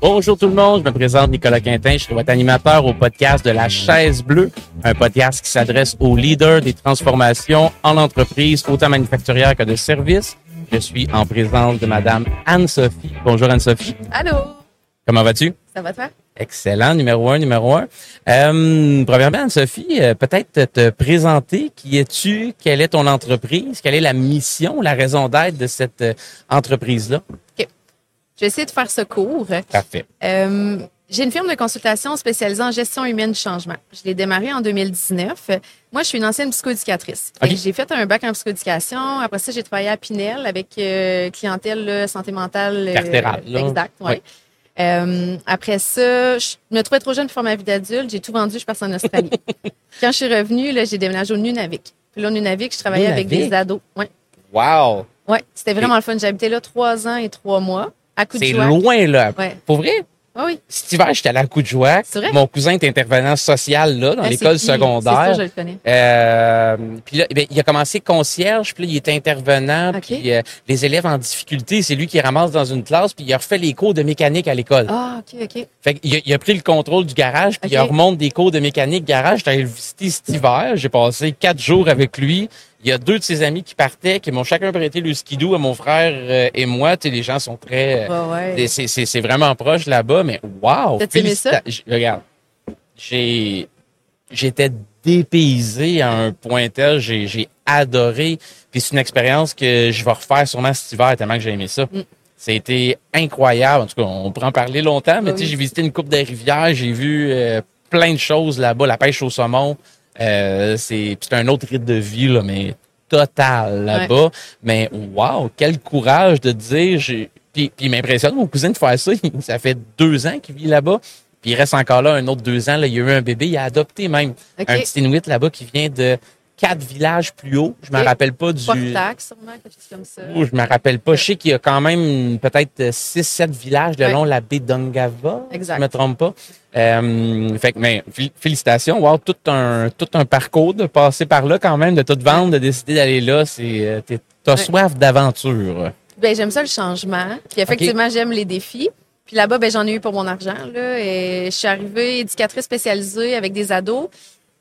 Bonjour tout le monde, je me présente Nicolas Quintin, je suis votre animateur au podcast de la chaise bleue, un podcast qui s'adresse aux leaders des transformations en entreprise, autant manufacturière que de services. Je suis en présence de Madame Anne-Sophie. Bonjour Anne-Sophie. Allô, Comment vas-tu? ça va toi? Excellent, numéro un, numéro un. Euh, premièrement, Anne-Sophie, euh, peut-être te présenter. Qui es-tu? Quelle est ton entreprise? Quelle est la mission, la raison d'être de cette euh, entreprise-là? Je vais essayer de faire ce cours. Parfait. Euh, j'ai une firme de consultation spécialisée en gestion humaine du changement. Je l'ai démarrée en 2019. Moi, je suis une ancienne psychoéducatrice. Fait que Ok. J'ai fait un bac en psychoéducation. Après ça, j'ai travaillé à Pinel avec euh, clientèle là, santé mentale. euh, Cartérale. Exact, oui. Oui. après ça, je me trouvais trop jeune pour faire ma vie d'adulte. J'ai tout vendu, je partie en Australie. Quand je suis revenue, là, j'ai déménagé au Nunavik. Puis là, au Nunavik, je travaillais avec des ados. Ouais. Wow! Ouais, c'était vraiment le fun. J'habitais là trois ans et trois mois, C'est loin, là. Ouais. Pour vrai? Ah oui. Cet hiver, j'étais allé à coup de joie. C'est vrai? Mon cousin est intervenant social, là, dans Ah, l'école secondaire. ça, je le connais. Euh, puis là, eh bien, il a commencé concierge, puis là, il était intervenant, puis euh, les élèves en difficulté, c'est lui qui ramasse dans une classe, puis il a refait les cours de mécanique à l'école. Ah, OK, OK. Fait qu'il a, il a pris le contrôle du garage, puis OK. il remonte des cours de mécanique garage. J'étais allé le visiter cet hiver. J'ai passé quatre jours avec lui. Il y a deux de ses amis qui partaient, qui m'ont chacun prêté le skidoo à mon frère euh, et moi. Tu sais, les gens sont très... euh, Ouais, ouais. c'est- C'est c'est vraiment proche là-bas, mais wow! T'as-tu aimé ça? j- Regarde, j'ai j'étais dépaysé à un point tel, j'ai j'ai adoré. Puis c'est une expérience que je vais refaire sûrement cet hiver tellement que j'ai aimé ça. Mm. C'était incroyable. En tout cas, on pourrait en parler longtemps, mais Ah tu sais, j'ai visité une coupe des rivières, j'ai vu euh, plein de choses là-bas, la pêche au saumon. Euh, c'est un autre rythme de vie là, mais total là-bas. Mais wow, quel courage de dire j'ai puis, puis il m'impressionne mon cousin de faire ça. Ça fait deux ans qu'il vit là-bas. Puis il reste encore là un autre deux ans. Là, il y a eu un bébé. Il a adopté même un petit Inuit là-bas qui vient de quatre villages plus haut. Je me OK. rappelle pas du. Portac, sûrement, quelque chose comme ça. Oh, je me rappelle pas. Je sais qu'il y a quand même peut-être six, sept villages le Ouais. long de la baie d'Ongava. Exact. Si je me trompe pas. Euh, fait que, mais fél- félicitations. Wow, tout un, tout un parcours de passer par là quand même, de tout vendre, de décider d'aller là. C'est, euh, t'as Ouais. soif d'aventure. Ben, j'aime ça le changement. Puis effectivement, j'aime les défis. Puis là-bas, ben, j'en ai eu pour mon argent. Là, et je suis arrivée éducatrice spécialisée avec des ados.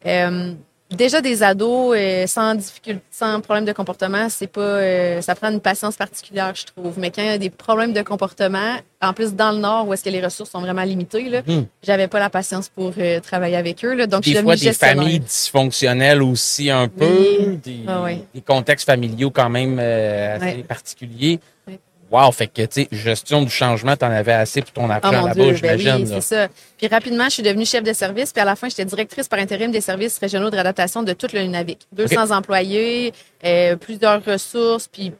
Euh, déjà des ados euh, sans difficulté, sans problème de comportement, c'est pas, euh, ça prend une patience particulière, je trouve. Mais quand il y a des problèmes de comportement, en plus dans le Nord où est-ce que les ressources sont vraiment limitées, là, Hmm. j'avais pas la patience pour euh, travailler avec eux. Là, donc je des suis fois, des familles dysfonctionnelles aussi un peu, Oui. des, Ah oui. des contextes familiaux quand même assez Ouais. particuliers. Wow, fait que, tu sais, gestion du changement, t'en avais assez pour ton argent mon là-bas, ben j'imagine. oui, c'est ça. Puis rapidement, je suis devenue chef de service, puis à la fin, j'étais directrice par intérim des services régionaux de réadaptation de tout le Nunavik. 200 employés, euh, plusieurs ressources, puis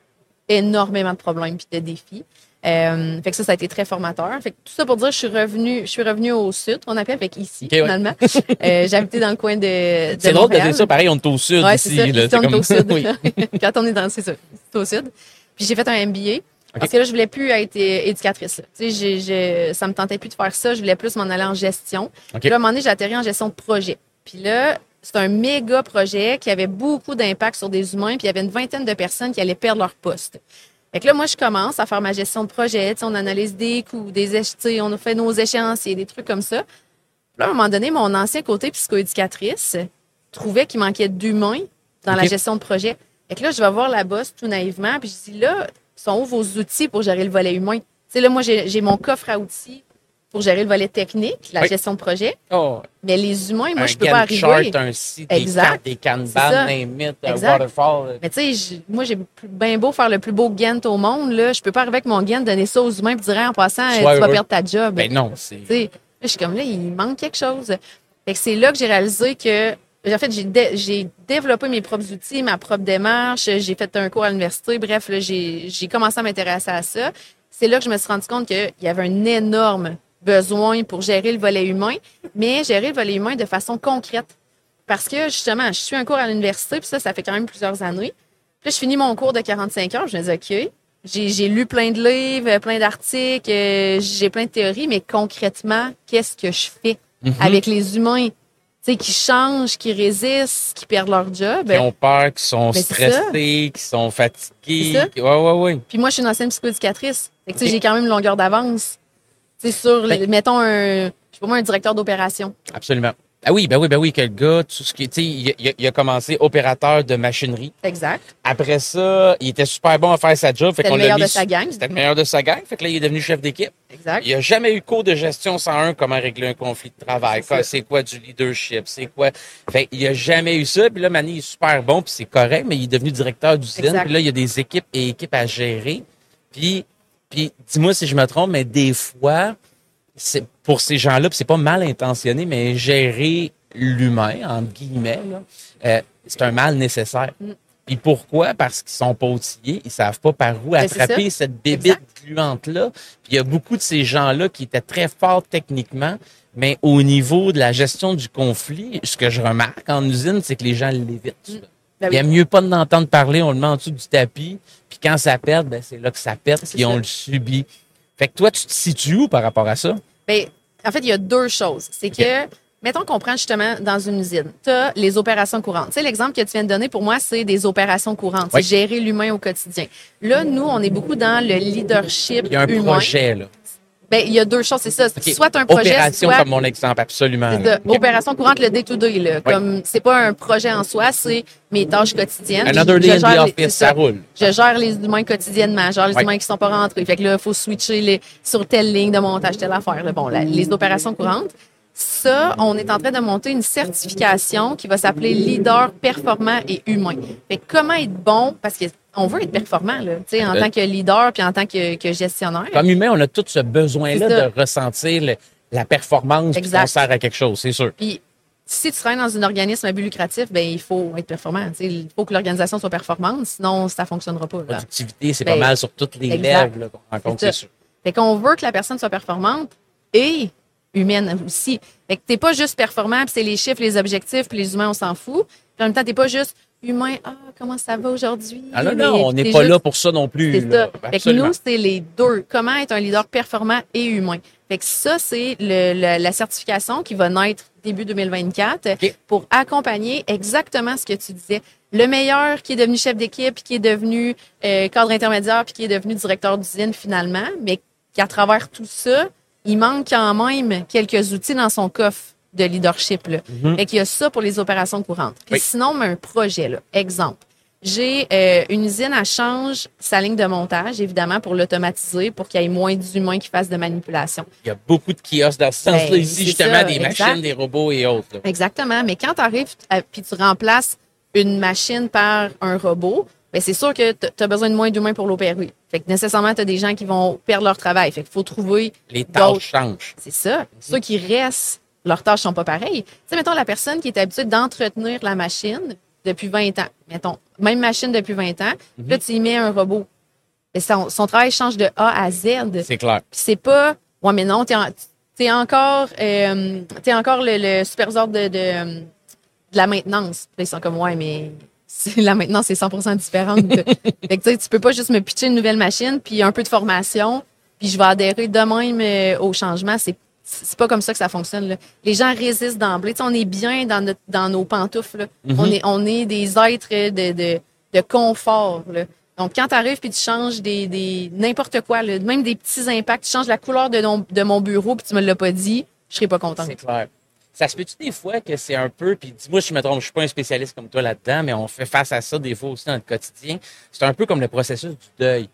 énormément de problèmes puis de défis. Euh, fait que ça, ça a été très formateur. Fait que tout ça pour dire, je suis revenue, je suis revenue au sud, on appelle avec ici ouais. finalement. euh, J'habitais dans le coin de, de C'est drôle de dire ça, pareil, on est au sud Ouais, ici. c'est ça. là, on est comme- au sud. oui. Quand on est dans, c'est ça, c'est au sud. Puis j'ai fait un MBA. Parce que là, je voulais plus être éducatrice. là. Tu sais, ça me tentait plus de faire ça. Je voulais plus m'en aller en gestion. Puis là, à un moment donné, j'ai atterri en gestion de projet. Puis là, c'est un méga projet qui avait beaucoup d'impact sur des humains. Puis il y avait une vingtaine de personnes qui allaient perdre leur poste. Fait que là, moi, je commence à faire ma gestion de projet. Tu sais, on analyse des coûts, des on a fait nos échéanciers, des trucs comme ça. Puis là, à un moment donné, mon ancien côté psychoéducatrice trouvait qu'il manquait d'humains dans la gestion de projet. Fait que là, je vais voir la boss tout naïvement, puis je dis là, sont où vos outils pour gérer le volet humain? Tu là, moi, j'ai mon coffre à outils pour gérer le volet technique, la Oui. gestion de projet. Oh, Mais les humains, moi, un je peux pas arriver. chart, un site, des Exact. des C'est Kanban, ça. name it, un Exact. waterfall. Mais tu sais, moi, j'ai bien beau faire le plus beau Gantt au monde, là. Je peux pas arriver avec mon Gantt, donner ça aux humains, puis dire, en passant, Sois tu vas perdre ta job. Ben non, c'est... Tu sais, là, je suis comme là, il manque quelque chose. Fait que c'est là que j'ai réalisé que, en fait, j'ai dé- j'ai développé mes propres outils, ma propre démarche, j'ai fait un cours à l'université, bref, j'ai commencé à m'intéresser à ça. C'est là que je me suis rendu compte qu'il y avait un énorme besoin pour gérer le volet humain, mais gérer le volet humain de façon concrète. Parce que, justement, je suis un cours à l'université, puis ça, ça fait quand même plusieurs années. Puis là, je finis mon cours de 45 heures, je me dis, OK, j'ai j'ai lu plein de livres, plein d'articles, euh, j'ai plein de théories, mais concrètement, qu'est-ce que je fais Mhm. avec les humains? Sais, qui changent, qui résistent, qui perdent leur job. Qui ont peur, qui sont Ben, stressés, qui sont fatigués. Ça. qui- Ouais, ouais, ouais. Puis moi, je suis une ancienne psychoéducatrice. Fait que, tu sais, Ok. j'ai quand même une longueur d'avance. C'est sur, Ben- mettons, un, je sais pas moi, un directeur d'opération. Absolument. Ah oui, ben oui, ben oui, que le gars, tout ce qui, tu sais, il, il a- il a commencé opérateur de machinerie. Exact. Après ça, il était super bon à faire sa job. C'était le meilleur de sa gang. C'était le meilleur de sa gang. Fait que là, il est devenu chef d'équipe. Exact. Il a jamais eu cours de gestion 101, comment régler un conflit de travail, C'est quoi, du leadership, c'est quoi. Fait il a jamais eu ça. Puis là, Manny il est super bon, puis c'est correct, mais il est devenu directeur d'usine. Puis là, il y a des équipes et équipes à gérer. Puis, puis dis-moi si je me trompe, mais des fois, c'est pour ces gens-là, c'est pas mal intentionné, mais gérer l'humain, entre guillemets, euh, c'est un mal nécessaire. Mm. Puis pourquoi? Parce qu'ils sont pas outillés, ils savent pas par où Ben, attraper cette bébite gluante-là. Puis il y a beaucoup de ces gens-là qui étaient très forts techniquement, mais au niveau de la gestion du conflit, ce que je remarque en usine, c'est que les gens l'évitent. souvent. Ben Il oui. aime mieux pas de l'entendre parler, on le met en dessous du tapis, puis quand ça pète, ben c'est là que ça pète, puis on le subit. Fait que toi, tu te situes où par rapport à ça? Ben, en fait, il y a deux choses. C'est que, mettons qu'on prend justement dans une usine, tu as les opérations courantes. Tu sais, l'exemple que tu viens de donner, pour moi, c'est des opérations courantes. Oui. C'est gérer l'humain au quotidien. Là, nous, on est beaucoup dans le leadership Il y a un humain. projet, là. Ben, il y a deux choses, c'est ça. Soit un projet, Opération soit comme mon exemple, absolument. là. ça. opération courante, le day-to-day. Là. Comme, c'est pas un projet en soi, c'est mes tâches quotidiennes. Another day in the les- office, ça roule. Je gère les humains quotidiennement, je gère les Ouais. humains qui sont pas rentrés. Fait que là, il faut switcher les, sur telle ligne de montage, telle affaire. là. Bon, la- les opérations courantes. Ça, on est en train de monter une certification qui va s'appeler leader performant et humain. Fait que comment être bon, parce qu'on veut être performant, là, tu sais, en Euh. tant que leader puis en tant que, que gestionnaire. Comme humain, on a tout ce besoin-là de ressentir le- la performance qu'on sert à quelque chose, c'est sûr. Puis si tu travailles dans un organisme à but lucratif, ben il faut être performant. Il faut que l'organisation soit performante, sinon ça fonctionnera pas. là. Productivité, c'est Ben, pas mal sur toutes les exact. lèvres qu'on rencontre, c'est sûr. Fait qu'on veut que la personne soit performante et humaine aussi. Fait que t'es pas juste performant, puis c'est les chiffres, les objectifs, puis les humains, on s'en fout. Puis en même temps, t'es pas juste humain, ah, comment ça va aujourd'hui? Ah non, non, on n'est pas juste- là pour ça non plus. C'est ça. Fait que nous, c'est les deux. Comment être un leader performant et humain? Fait que ça, c'est le- le- la certification qui va naître début 2024 OK. pour accompagner exactement ce que tu disais. Le meilleur qui est devenu chef d'équipe, puis qui est devenu euh, cadre intermédiaire, puis qui est devenu directeur d'usine finalement, mais qu'à travers tout ça, il manque quand même quelques outils dans son coffre de leadership. Là. Mhm. Fait qu'il y a ça pour les opérations courantes. Puis Oui. sinon, un projet, là. exemple. J'ai euh, une usine à change sa ligne de montage, évidemment, pour l'automatiser, pour qu'il y ait moins d'humains qui fassent de manipulation. Il y a beaucoup de kiosques dans ce Ben, sens-là ici, justement, ça, des exact. machines, des robots et autres. là. Exactement. Mais quand tu arrives puis tu remplaces une machine par un robot, ben c'est sûr que tu as besoin de moins d'humains pour l'opérer. Fait que nécessairement, tu as des gens qui vont perdre leur travail. Fait qu'il faut trouver Les tâches changent. C'est ça. Ceux qui restent, leurs tâches sont pas pareilles. Tu sais, mettons la personne qui est habituée d'entretenir la machine depuis 20 ans. Mettons, même machine depuis 20 ans. puis Là, tu y mets un robot. Et son, son travail change de A à Z. Puis C'est clair. c'est pas, ouais, mais non, t'es, en- t'es encore, euh, t'es encore le, le superviseur de, de, de la maintenance. Puis ils sont comme, ouais, mais la maintenance, c'est 100 différente. fait que, tu peux pas juste me pitcher une nouvelle machine, puis un peu de formation, puis je vais adhérer de même euh, au changement. C'est c'est pas comme ça que ça fonctionne. là. Les gens résistent d'emblée. Tu sais, on est bien dans, notre, dans nos pantoufles. là. Mhm. on, est, on est des êtres de, de, de confort. là. Donc, quand tu arrives puis tu changes des, des n'importe quoi, là, même des petits impacts, tu changes la couleur de, mon- de mon bureau puis tu me l'as pas dit, je serais pas contente. C'est clair. Ça se peut-tu des fois que c'est un peu, puis dis-moi si je me trompe, je suis pas un spécialiste comme toi là-dedans, mais on fait face à ça des fois aussi dans le quotidien. C'est un peu comme le processus du deuil. Tu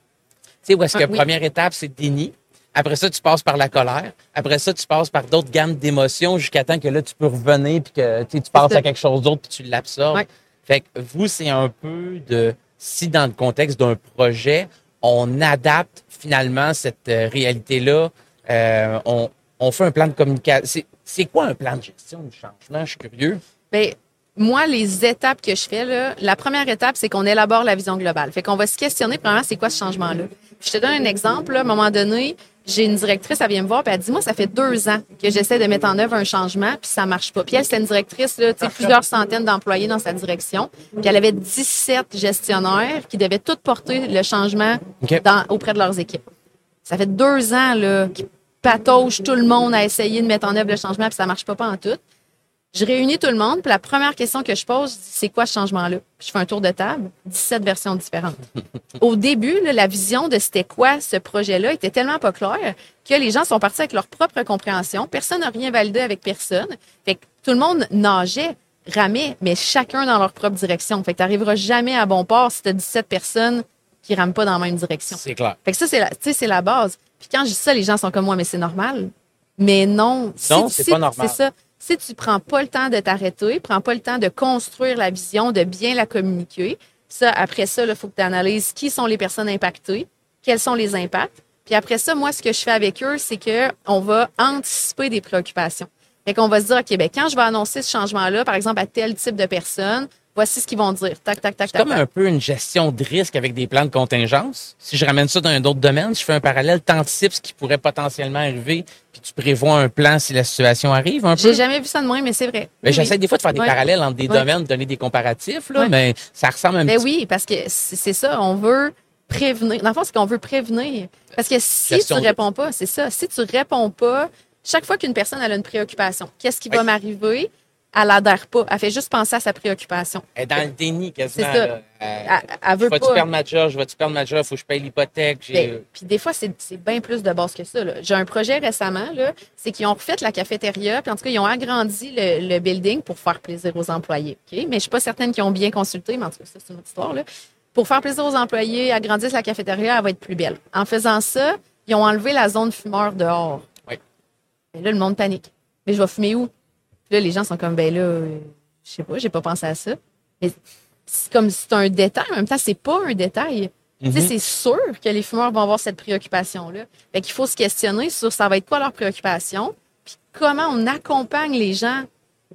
sais, où est-ce que Ah, oui. première étape, c'est déni. Après ça, tu passes par la colère. Après ça, tu passes par d'autres gammes d'émotions jusqu'à temps que là, tu peux revenir puis que tu passes à quelque chose d'autre puis tu l'absorbes. Ouais. Fait que vous, c'est un peu de si dans le contexte d'un projet, on adapte finalement cette euh, réalité-là, euh, on, on fait un plan de communication. C'est, quoi un plan de gestion du changement? Je suis curieux. Ben, moi, les étapes que je fais, là, la première étape, c'est qu'on élabore la vision globale. Fait qu'on va se questionner, premièrement, c'est quoi ce changement-là? Je te donne un exemple. là. à un moment donné, j'ai une directrice, elle vient me voir, puis elle dit, moi, ça fait deux ans que j'essaie de mettre en œuvre un changement, puis ça marche pas. Puis elle, c'est une directrice, là, tu sais, plusieurs centaines d'employés dans sa direction. Puis elle avait 17 gestionnaires qui devaient tous porter le changement dans- auprès de leurs équipes. Ça fait deux ans là, qu'ils tout le monde à essayer de mettre en œuvre le changement, puis ça marche pas, pas en tout. Je réunis tout le monde, puis la première question que je pose, c'est quoi ce changement-là? je fais un tour de table, 17 versions différentes. Au début, la vision de c'était quoi ce projet-là était tellement pas claire que les gens sont partis avec leur propre compréhension. Personne n'a rien validé avec personne. Fait que tout le monde nageait, ramait, mais chacun dans leur propre direction. Fait que t'arriveras jamais à bon port si t'as 17 personnes qui rament pas dans la même direction. C'est clair. Fait que ça, c'est la, c'est la base. Puis quand je dis ça, les gens sont comme moi, mais c'est normal. Mais non. Non, c'est pas normal. C'est ça si tu prends pas le temps de t'arrêter, prends pas le temps de construire la vision, de bien la communiquer, ça, après ça, il faut que tu analyses qui sont les personnes impactées, quels sont les impacts. Puis après ça, moi, ce que je fais avec eux, c'est que on va anticiper des préoccupations. Fait qu'on va se dire, OK, ben, quand je vais annoncer ce changement-là, par exemple, à tel type de personne, voici ce qu'ils vont dire. Tac, tac, tac, C'est comme un peu une gestion de risque avec des plans de contingence. Si je ramène ça dans un autre domaine, je fais un parallèle, t'anticipes ce qui pourrait potentiellement arriver, puis tu prévois un plan si la situation arrive un peu. J'ai jamais vu ça de moi, mais c'est vrai. Mais j'essaie des fois de faire des parallèles entre des domaines, de donner des comparatifs, là, mais ça ressemble un mais petit oui, parce que c'est ça, on veut prévenir. Dans le fond, c'est qu'on veut prévenir. Parce que si tu réponds pas, c'est ça. Si tu réponds pas, chaque fois qu'une personne a une préoccupation, qu'est-ce qui va m'arriver? Elle n'adhère pas. Elle fait juste penser à sa préoccupation. Elle est dans le déni quasiment. C'est ça. Elle, veut pas. tu perdre ma job? Je vais-tu perdre ma job? Faut que je paye l'hypothèque? Ben, puis des fois, c'est bien plus de base que ça. J'ai un projet récemment, c'est qu'ils ont refait la cafétéria, puis en tout cas, ils ont agrandi le, building pour faire plaisir aux employés. Mais je ne suis pas certaine qu'ils ont bien consulté, mais en tout cas, ça, c'est une autre histoire. Là. Pour faire plaisir aux employés, agrandir la cafétéria, elle va être plus belle. En faisant ça, ils ont enlevé la zone fumeur dehors. Oui. Et là, le monde panique. Mais je vais fumer où? Là, les gens sont comme, ben là, je sais pas, j'ai pas pensé à ça. Mais c'est comme c'est un détail. En même temps, c'est pas un détail. Tu sais, mhm. c'est sûr que les fumeurs vont avoir cette préoccupation-là. Fait qu'il faut se questionner sur ça va être quoi leur préoccupation, puis comment on accompagne les gens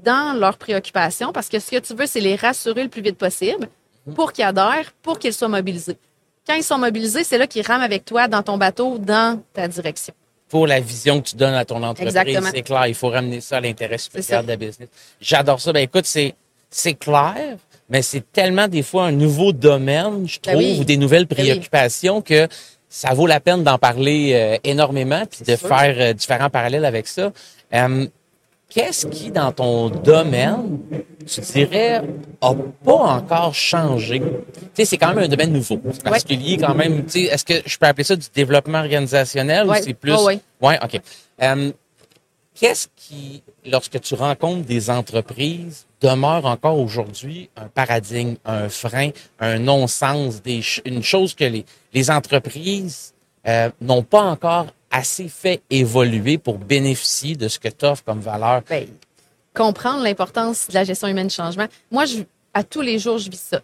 dans leurs préoccupations, parce que ce que tu veux, c'est les rassurer le plus vite possible mhm. pour qu'ils adhèrent, pour qu'ils soient mobilisés. Quand ils sont mobilisés, c'est là qu'ils rament avec toi dans ton bateau, dans ta direction pour la vision que tu donnes à ton entreprise. C'est clair, il faut ramener ça à l'intérêt supérieur de la business. J'adore ça. Ben écoute, c'est c'est clair, mais c'est tellement des fois un nouveau domaine, je ben trouve, ou des nouvelles ben préoccupations que ça vaut la peine d'en parler euh, énormément puis de faire euh, différents parallèles avec ça. Euh, Qu'est-ce qui, dans ton domaine, tu dirais, a pas encore changé? Tu sais, c'est quand même un domaine nouveau. C'est particulier quand même. Tu sais, est-ce que je peux appeler ça du développement organisationnel ou c'est plus... oui. Ouais, OK. Qu'est-ce qui, lorsque tu rencontres des entreprises, demeure encore aujourd'hui un paradigme, un frein, un non-sens, une chose que les, les entreprises euh, n'ont pas encore assez fait évoluer pour bénéficier de ce que tu offres comme valeur? Bien, comprendre l'importance de la gestion humaine de changement. Moi, à tous les jours, je vis ça.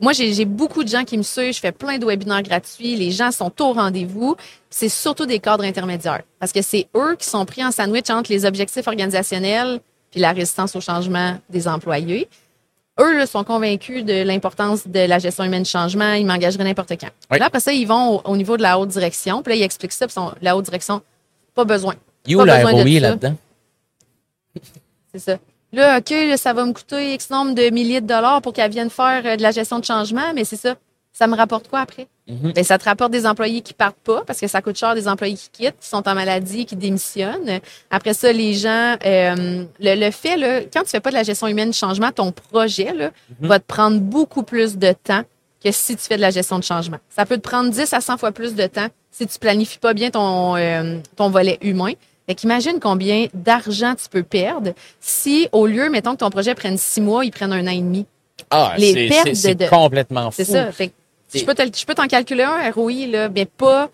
moi, j'ai beaucoup de gens qui me suivent. Je fais plein de webinaires gratuits. Les gens sont au rendez-vous. C'est surtout des cadres intermédiaires. Parce que c'est eux qui sont pris en sandwich entre les objectifs organisationnels puis la résistance au changement des employés eux sont convaincus de l'importance de la gestion humaine de changement, ils m'engageraient n'importe quand. Là, après ça, ils vont au, niveau de la haute direction, puis là, ils expliquent ça, puis la haute direction, pas besoin. Où la ROI là-dedans? C'est ça. Là, OK, ça va me coûter X nombre de milliers de dollars pour qu'elle vienne faire euh, de la gestion de changement, mais c'est ça. Ça me rapporte quoi après? Ben, ça te rapporte des employés qui partent pas parce que ça coûte cher des employés qui quittent, qui sont en maladie, qui démissionnent. Après ça, les gens, euh, le, fait, là, quand tu fais pas de la gestion humaine de changement, ton projet là, mhm. va te prendre beaucoup plus de temps que si tu fais de la gestion de changement. Ça peut te prendre 10 à 100 fois plus de temps si tu planifies pas bien ton, euh, ton volet humain. Fait qu'imagine combien d'argent tu peux perdre si, au lieu, mettons que ton projet prenne six mois, ils prennent un an et demi. Ah, c'est complètement fou. C'est ça. Fait je peux, je peux t'en calculer un ROI, là, mais pas.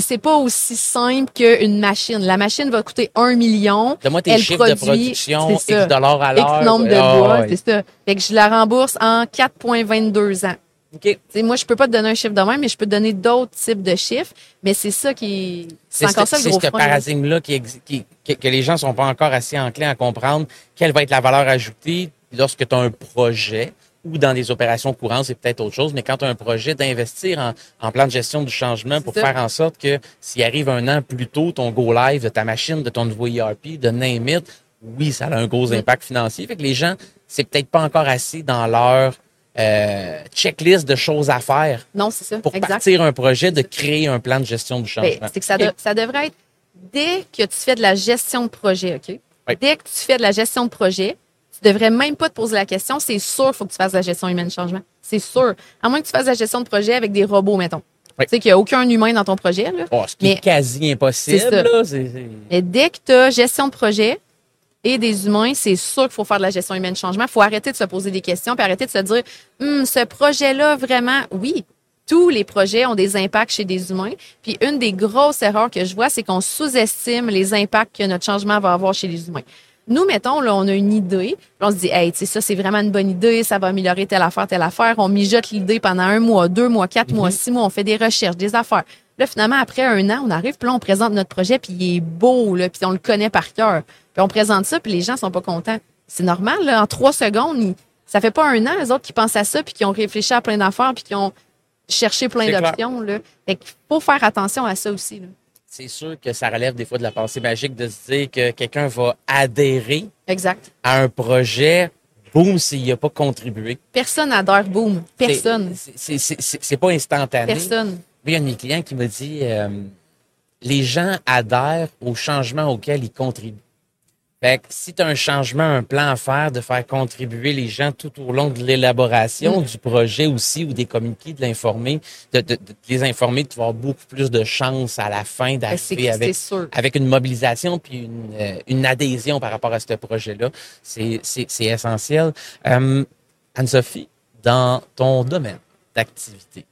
C'est pas aussi simple qu'une machine. La machine va coûter un million. Donne-moi tes chiffres de production, X dollars à l'heure. X nombre de ah, bois, c'est ça. Fait que je la rembourse en 4,22 ans. OK. moi, je peux pas te donner un chiffre de même, mais je peux te donner d'autres types de chiffres. Mais c'est ça qui. C'est encore ça le gros C'est ce paradigme-là qui, qui, que les gens sont pas encore assez enclins à comprendre quelle va être la valeur ajoutée lorsque tu as un projet? Ou dans des opérations courantes, c'est peut-être autre chose, mais quand tu as un projet d'investir en, plan de gestion du changement pour faire en sorte que s'il arrive un an plus tôt, ton go live de ta machine, de ton nouveau ERP, de name it, oui, ça a un gros impact financier. Fait que les gens, c'est peut-être pas encore assez dans leur euh, checklist de choses à faire. Non, c'est ça. Pour partir un projet, de créer un plan de gestion du ben, changement. c'est que ça, ça devrait être dès que tu fais de la gestion de projet, OK? Oui. Dès que tu fais de la gestion de projet, tu devrais même pas te poser la question. C'est sûr qu'il faut que tu fasses la gestion humaine de changement. C'est sûr. À moins que tu fasses la gestion de projet avec des robots, mettons. Oui. Tu sais qu'il n'y a aucun humain dans ton projet. Là. Oh, ce qui Mais- est quasi impossible. Mais dès que tu as gestion de projet et des humains, c'est sûr qu'il faut faire de la gestion humaine de changement. Il faut arrêter de se poser des questions puis arrêter de se dire Hum, ce projet-là, vraiment, oui, tous les projets ont des impacts chez des humains. Puis une des grosses erreurs que je vois, c'est qu'on sous-estime les impacts que notre changement va avoir chez les humains. Nous, mettons, là, on a une idée, on se dit, hey, tu sais, ça, c'est vraiment une bonne idée, ça va améliorer telle affaire, telle affaire. On mijote l'idée pendant un mois, deux mois, quatre mois, six mois, on fait des recherches, des affaires. Là, finalement, après un an, on arrive, puis là, on présente notre projet, puis il est beau, là, puis on le connaît par cœur. Puis on présente ça, puis les gens sont pas contents. C'est normal, là, en trois secondes, ils- ça fait pas un an, les autres qui pensent à ça, puis qui ont réfléchi à plein d'affaires, puis qui ont cherché plein d'options, là. Fait qu'il faut faire attention à ça aussi, là. C'est sûr que ça relève des fois de la pensée magique de se dire que quelqu'un va adhérer Exact. à un projet, boum, s'il n'y a pas contribué. Personne adhère, boom. Personne. c'est pas instantané. Personne. Il y a un de mes clients qui me dit euh, les gens adhèrent au changement auquel ils contribuent. Fait que si tu as un changement, un plan à faire, de faire contribuer les gens tout au long de l'élaboration Mm. du projet aussi ou des communiqués, de l'informer, de, de- de les informer, de avoir beaucoup plus de chances à la fin Ben, d'arriver avec avec une mobilisation puis une, euh, une adhésion par rapport à ce projet-là. C'est, essentiel. Euh, Anne-Sophie, dans ton domaine d'activité,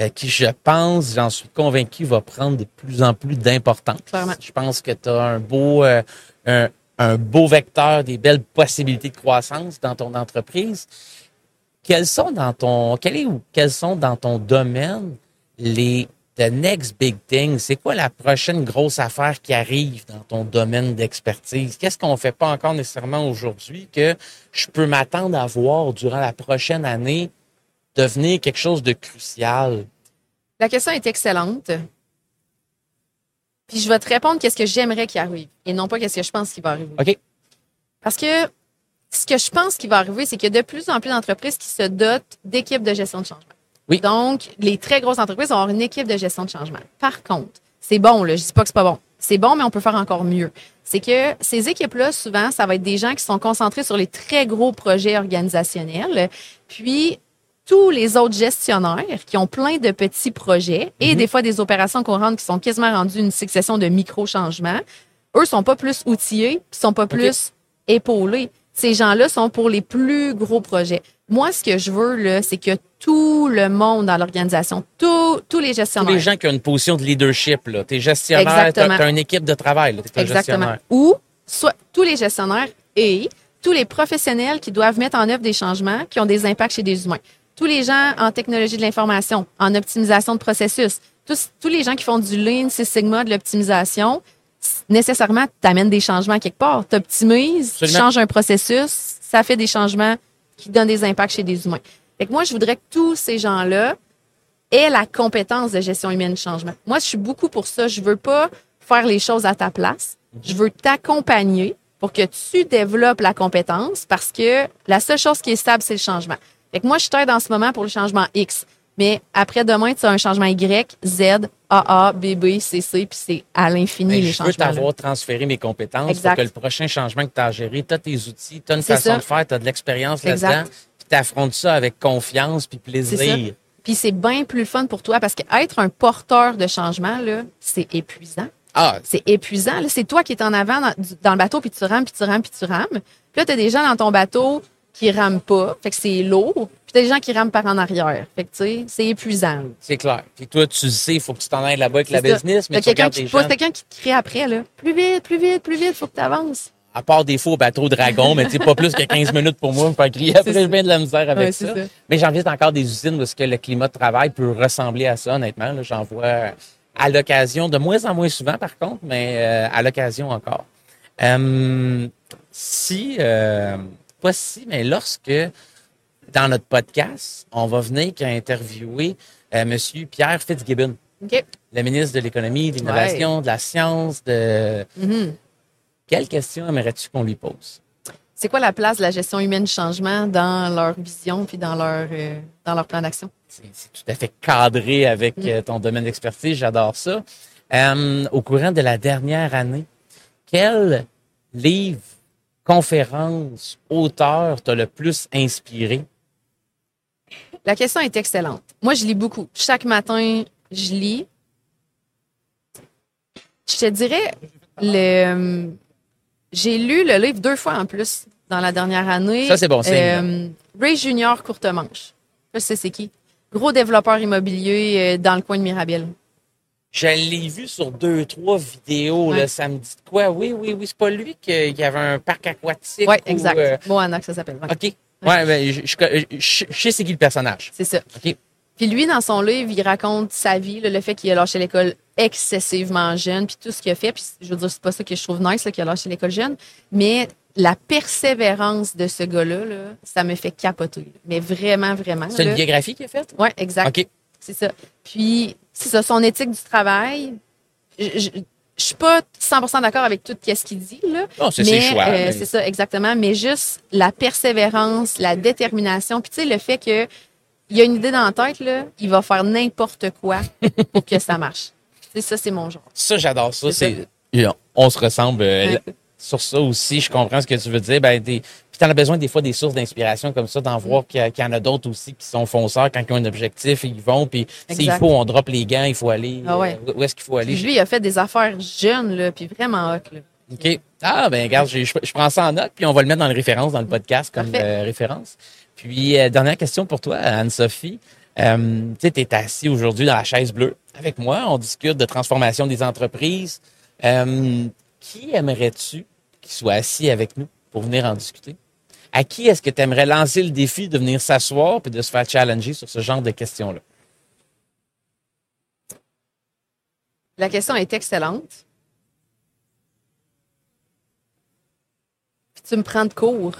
euh, qui, je pense, j'en suis convaincu, va prendre de plus en plus d'importance. Clairement. Je pense que tu as un beau, euh, un, un beau vecteur, des belles possibilités de croissance dans ton entreprise. Quels sont dans ton, quel est, quels sont dans ton domaine les next big thing? C'est quoi la prochaine grosse affaire qui arrive dans ton domaine d'expertise? Qu'est-ce qu'on fait pas encore nécessairement aujourd'hui que je peux m'attendre à voir durant la prochaine année devenir quelque chose de crucial? La question est excellente. Puis je vais te répondre qu'est-ce que j'aimerais qu'il arrive et non pas qu'est-ce que je pense qu'il va arriver. OK. Parce que ce que je pense qu'il va arriver, c'est qu'il y a de plus en plus d'entreprises qui se dotent d'équipes de gestion de changement. Oui. Donc, les très grosses entreprises vont avoir une équipe de gestion de changement. Par contre, c'est bon, là, je dis pas que c'est pas bon. C'est bon, mais on peut faire encore mieux. C'est que ces équipes-là, souvent, ça va être des gens qui sont concentrés sur les très gros projets organisationnels. Puis, tous les autres gestionnaires qui ont plein de petits projets et des fois des opérations courantes qui sont quasiment rendues une succession de micro-changements, eux sont pas plus outillés, sont pas plus épaulés. Ces gens-là sont pour les plus gros projets. Moi, ce que je veux, là, c'est que tout le monde dans l'organisation, tous tous les Tous gestionnaires, les gens qui ont une position de leadership, là. T'es gestionnaire, t'as, t'as une équipe de travail, là. T'es un Exactement. gestionnaire. Ou soit tous les gestionnaires et tous les professionnels qui doivent mettre en œuvre des changements qui ont des impacts chez des humains. Tous les gens en technologie de l'information, en optimisation de processus, tous, tous les gens qui font du Lean, Six Sigma, de l'optimisation, nécessairement, tu amènes des changements quelque part. Tu optimises, tu changes un processus, ça fait des changements qui donnent des impacts chez des humains. Fait que moi, je voudrais que tous ces gens-là aient la compétence de gestion humaine de changement. Moi, je suis beaucoup pour ça. Je veux pas faire les choses à ta place. Je veux t'accompagner pour que tu développes la compétence parce que la seule chose qui est stable, c'est le changement. Fait que moi, je t'aide en ce moment pour le changement X. Mais après demain, tu as un changement Y, Z, AA, BB, CC, puis c'est à l'infini Ben, les je changements. là. t'avoir transféré mes compétences Exact. pour que le prochain changement que tu as à gérer, tu as tes outils, tu as une façon ça. de faire, tu as de l'expérience là-dedans, puis tu affrontes ça avec confiance puis plaisir. Puis c'est bien plus fun pour toi parce que être un porteur de changement, là, c'est épuisant. Ah, C'est épuisant. là. C'est toi qui es en avant dans, dans le bateau, puis tu rames, puis tu rames, puis tu rames. Puis là, tu as des gens dans ton bateau qui rament pas, fait que c'est lourd. Puis tu as des gens qui rament par en arrière. Fait que, tu sais, c'est épuisant. c'est clair. Puis toi, tu sais, il faut que tu t'en ailles là-bas avec la ça. business, mais T'as tu quelqu'un regardes gens, quelqu'un qui te crie après, là. Plus vite, plus vite, plus vite, faut que tu avances. à part des faux bateaux dragon, mais tu sais, pas plus que 15 minutes pour moi, me faire crier après, j'ai bien de la misère avec Ouais, ça. Mais j'en visite encore des usines où ce que le climat de travail peut ressembler à ça, honnêtement. J'en vois à l'occasion, de moins en moins souvent par contre, mais euh, à l'occasion encore. Euh, si, euh, pas si, mais lorsque dans notre podcast, on va venir interviewer euh, Monsieur Pierre Fitzgibbon, le ministre de l'Économie, de l'Innovation, de la Science, de... Mhm. Quelle question aimerais-tu qu'on lui pose? C'est quoi la place de la gestion humaine du changement dans leur vision puis dans leur, euh, dans leur plan d'action? C'est c'est tout à fait cadré avec Mm. euh, ton domaine d'expertise. J'adore ça. Euh, au courant de la dernière année, quel livre, conférence, auteur t'a le plus inspiré? La question est excellente. Moi, je lis beaucoup. Chaque matin, je lis. Je te dirais, le, j'ai lu le livre deux fois en plus dans la dernière année. Ça, c'est bon signe. Euh, Ray Junior Courte Manche. Je sais c'est qui. Gros développeur immobilier euh, dans le coin de Mirabel. Je l'ai vu sur deux, trois vidéos. Ouais. Là, ça me dit de quoi? Oui, oui, oui. C'est pas lui qui avait un parc aquatique. Oui, ou, exact. euh, Moana, que ça s'appelle. Ouais, OK. Ouais, ben, je, je, je- je sais c'est qui le personnage. C'est ça. OK. Puis lui, dans son livre, il raconte sa vie, là, le fait qu'il a lâché l'école excessivement jeune, puis tout ce qu'il a fait. Puis je veux dire, c'est pas ça que je trouve nice, qu'il a lâché l'école jeune, mais la persévérance de ce gars-là, là, ça me fait capoter. Mais vraiment, vraiment. C'est une biographie qu'il a faite? Oui, exact. OK. C'est ça. Puis, c'est ça, son éthique du travail. Je, je, je suis pas 100% d'accord avec tout ce qu'il dit, là. Non, c'est mais, ses choix. euh, mais- C'est ça, exactement. Mais juste la persévérance, la détermination. Puis, tu sais, le fait que il a une idée dans la tête, là, il va faire n'importe quoi pour que ça marche. Ça, c'est mon genre. Ça, j'adore ça. C'est on se ressemble euh. Sur ça aussi. Je comprends ce que tu veux dire. Ben, des, puis t'en as besoin des fois des sources d'inspiration comme ça, d'en voir qu'il y, en a d'autres aussi qui sont fonceurs quand ils ont un objectif, ils vont. Puis s'il Exact. faut, on drop les gants, il faut aller. Ah ouais. euh, où est-ce qu'il faut aller? Puis lui, il a fait des affaires jeunes, là, puis vraiment hot, là. OK. Ah, ben, regarde, je, je prends ça en note, puis on va le mettre dans les références, dans le podcast comme euh, référence. Puis, euh, dernière question pour toi, Anne-Sophie. Euh, tu sais, t'es assis aujourd'hui dans la chaise bleue avec moi. On discute de transformation des entreprises. Qui aimerais-tu qui soit assis avec nous pour venir en discuter? À qui est-ce que tu aimerais lancer le défi de venir s'asseoir puis de se faire challenger sur ce genre de questions-là? La question est excellente. Puis tu me prends de court.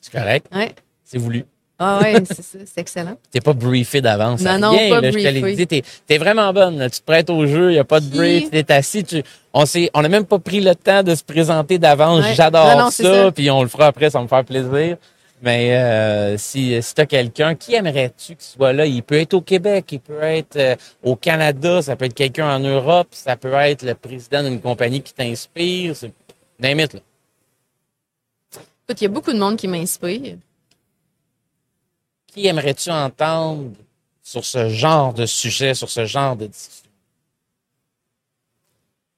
C'est correct? Ouais. C'est voulu. Ah ouais, c'est ça, c'est excellent. T'es pas briefé d'avance. Non, non, rien, pas là, Je te l'ai briefé. dit, t'es, vraiment bonne. là. Tu te prêtes au jeu, il n'y a pas de brief, t'es assis. Tu, on n'a même pas pris le temps de se présenter d'avance. Ouais. J'adore ça, puis on le fera après, ça va me faire plaisir. Mais euh, si, si tu as quelqu'un, qui aimerais-tu qu'il soit là? Il peut être au Québec, il peut être euh, au Canada, ça peut être quelqu'un en Europe, ça peut être le président d'une compagnie qui t'inspire. C'est name it, là. Écoute, il y a beaucoup de monde qui m'inspire. Qui aimerais-tu entendre sur ce genre de sujet, sur ce genre de discussion?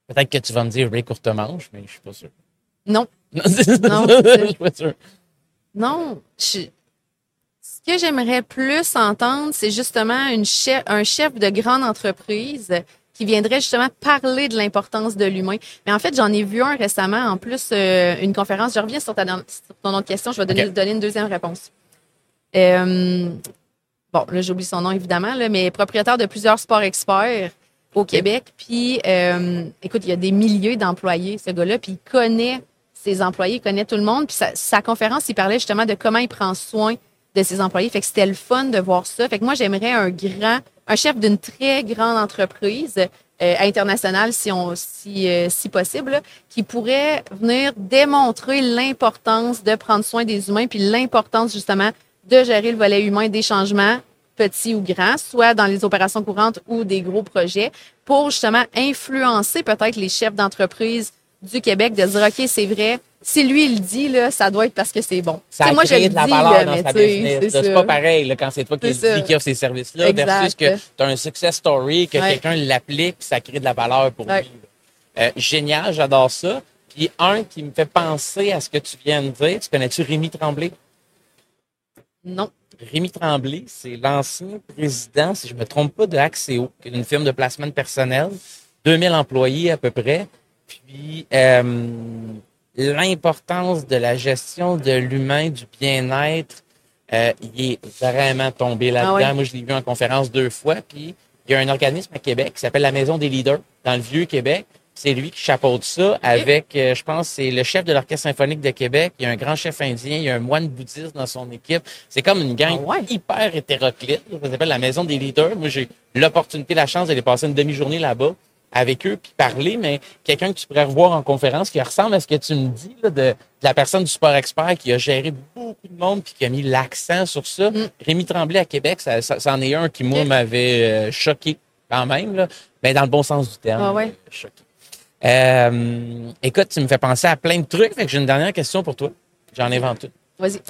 Peut-être que tu vas me dire Ray Courtemanche, mais je suis pas sûr. Non, Non, je suis pas sûr. non. je- Ce que j'aimerais plus entendre, c'est justement une chef, un chef de grande entreprise qui viendrait justement parler de l'importance de l'humain. Mais en fait, j'en ai vu un récemment, en plus, euh, une conférence. Je reviens sur, ta, sur ton autre question. Je vais donner, donner une deuxième réponse. Euh, bon, là, j'oublie son nom, évidemment, là, mais propriétaire de plusieurs sports experts au Québec. Puis, euh, écoute, il y a des milliers d'employés, ce gars-là, puis il connaît ses employés, il connaît tout le monde. Puis sa, sa conférence, il parlait justement de comment il prend soin de ses employés. Fait que c'était le fun de voir ça. Fait que moi, j'aimerais un grand, un chef d'une très grande entreprise euh, internationale, si on, si, euh, si possible, là, qui pourrait venir démontrer l'importance de prendre soin des humains, puis l'importance justement de gérer le volet humain des changements petits ou grands, soit dans les opérations courantes ou des gros projets, pour justement influencer peut-être les chefs d'entreprise du Québec de dire OK, c'est vrai, si lui il dit là, ça doit être parce que c'est bon. Ça moi créé je de la dis, valeur là, dans sa business. c'est pas pareil là, quand c'est toi qui dis qui offre ces services-là versus que tu as un success story, que Ouais. quelqu'un l'applique, ça crée de la valeur pour Ouais. lui. Euh, génial, j'adore ça. Puis un qui me fait penser à ce que tu viens de dire, tu connais-tu Rémi Tremblay? Non. Rémi Tremblay, c'est l'ancien président, si je me trompe pas, de Axéo, qui est une firme de placement de personnel, 2000 employés à peu près. Puis euh, l'importance de la gestion de l'humain, du bien-être, euh, il est vraiment tombé là-dedans. Ah ouais. Moi, je l'ai vu en conférence deux fois. Puis il y a un organisme à Québec qui s'appelle la Maison des leaders, dans le vieux Québec. C'est lui qui chapeaute ça avec, euh, je pense, c'est le chef de l'Orchestre symphonique de Québec. Il y a un grand chef indien, il y a un moine bouddhiste dans son équipe. C'est comme une gang Ah ouais. hyper hétéroclite. Ça s'appelle la Maison des leaders. Moi, j'ai l'opportunité, la chance d'aller passer une demi-journée là-bas avec eux puis parler, mais quelqu'un que tu pourrais revoir en conférence qui ressemble à ce que tu me dis là, de, de la personne du sport expert qui a géré beaucoup de monde puis qui a mis l'accent sur ça. Mm. Rémi Tremblay à Québec, ça, ça, c'en est un qui, moi, m'avait euh, choqué quand même, là, mais dans le bon sens du terme. Ah ouais. euh, choqué. Euh, écoute, tu me fais penser à plein de trucs. Fait que j'ai une dernière question pour toi. J'en invente une. Vas-y.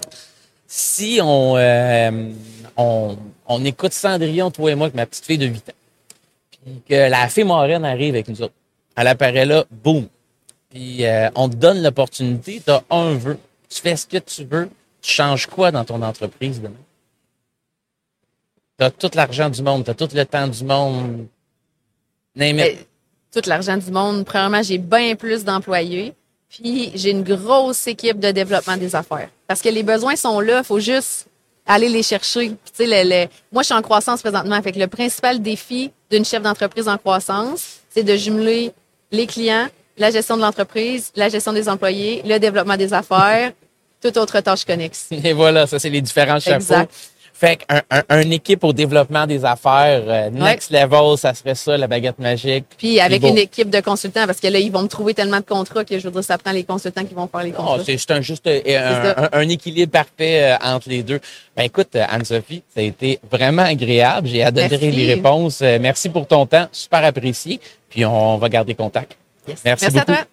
Si on, euh, on, on écoute Cendrillon, toi et moi, avec ma petite fille de 8 ans, puis que la fée moraine arrive avec nous autres, elle apparaît là, boum. Puis euh, on te donne l'opportunité, tu as un vœu, tu fais ce que tu veux, tu changes quoi dans ton entreprise demain? Tu as tout l'argent du monde, tu as tout le temps du monde. Name it. Tout l'argent du monde. Premièrement, j'ai bien plus d'employés. Puis j'ai une grosse équipe de développement des affaires. Parce que les besoins sont là, il faut juste aller les chercher. Puis, tu sais, le- le- moi, je suis en croissance présentement. Fait que le principal défi d'une chef d'entreprise en croissance, c'est de jumeler les clients, la gestion de l'entreprise, la gestion des employés, le développement des affaires, toute autre tâche connexe. Et voilà, ça, c'est les différents chapeaux. Exact. Fait qu'un un, un équipe au développement des affaires, euh, next level, ça serait ça, la baguette magique. Puis avec une équipe de consultants, parce que là, ils vont me trouver tellement de contrats que je dire, ça prend les consultants qui vont faire les contrats. c'est un juste euh, un, un- équilibre parfait euh, entre les deux. Ben écoute, euh, Anne-Sophie, ça a été vraiment agréable. J'ai adoré Merci. les réponses. Euh, merci pour ton temps, super apprécié. Puis on va garder contact. Yes. Merci Merci à beaucoup. toi.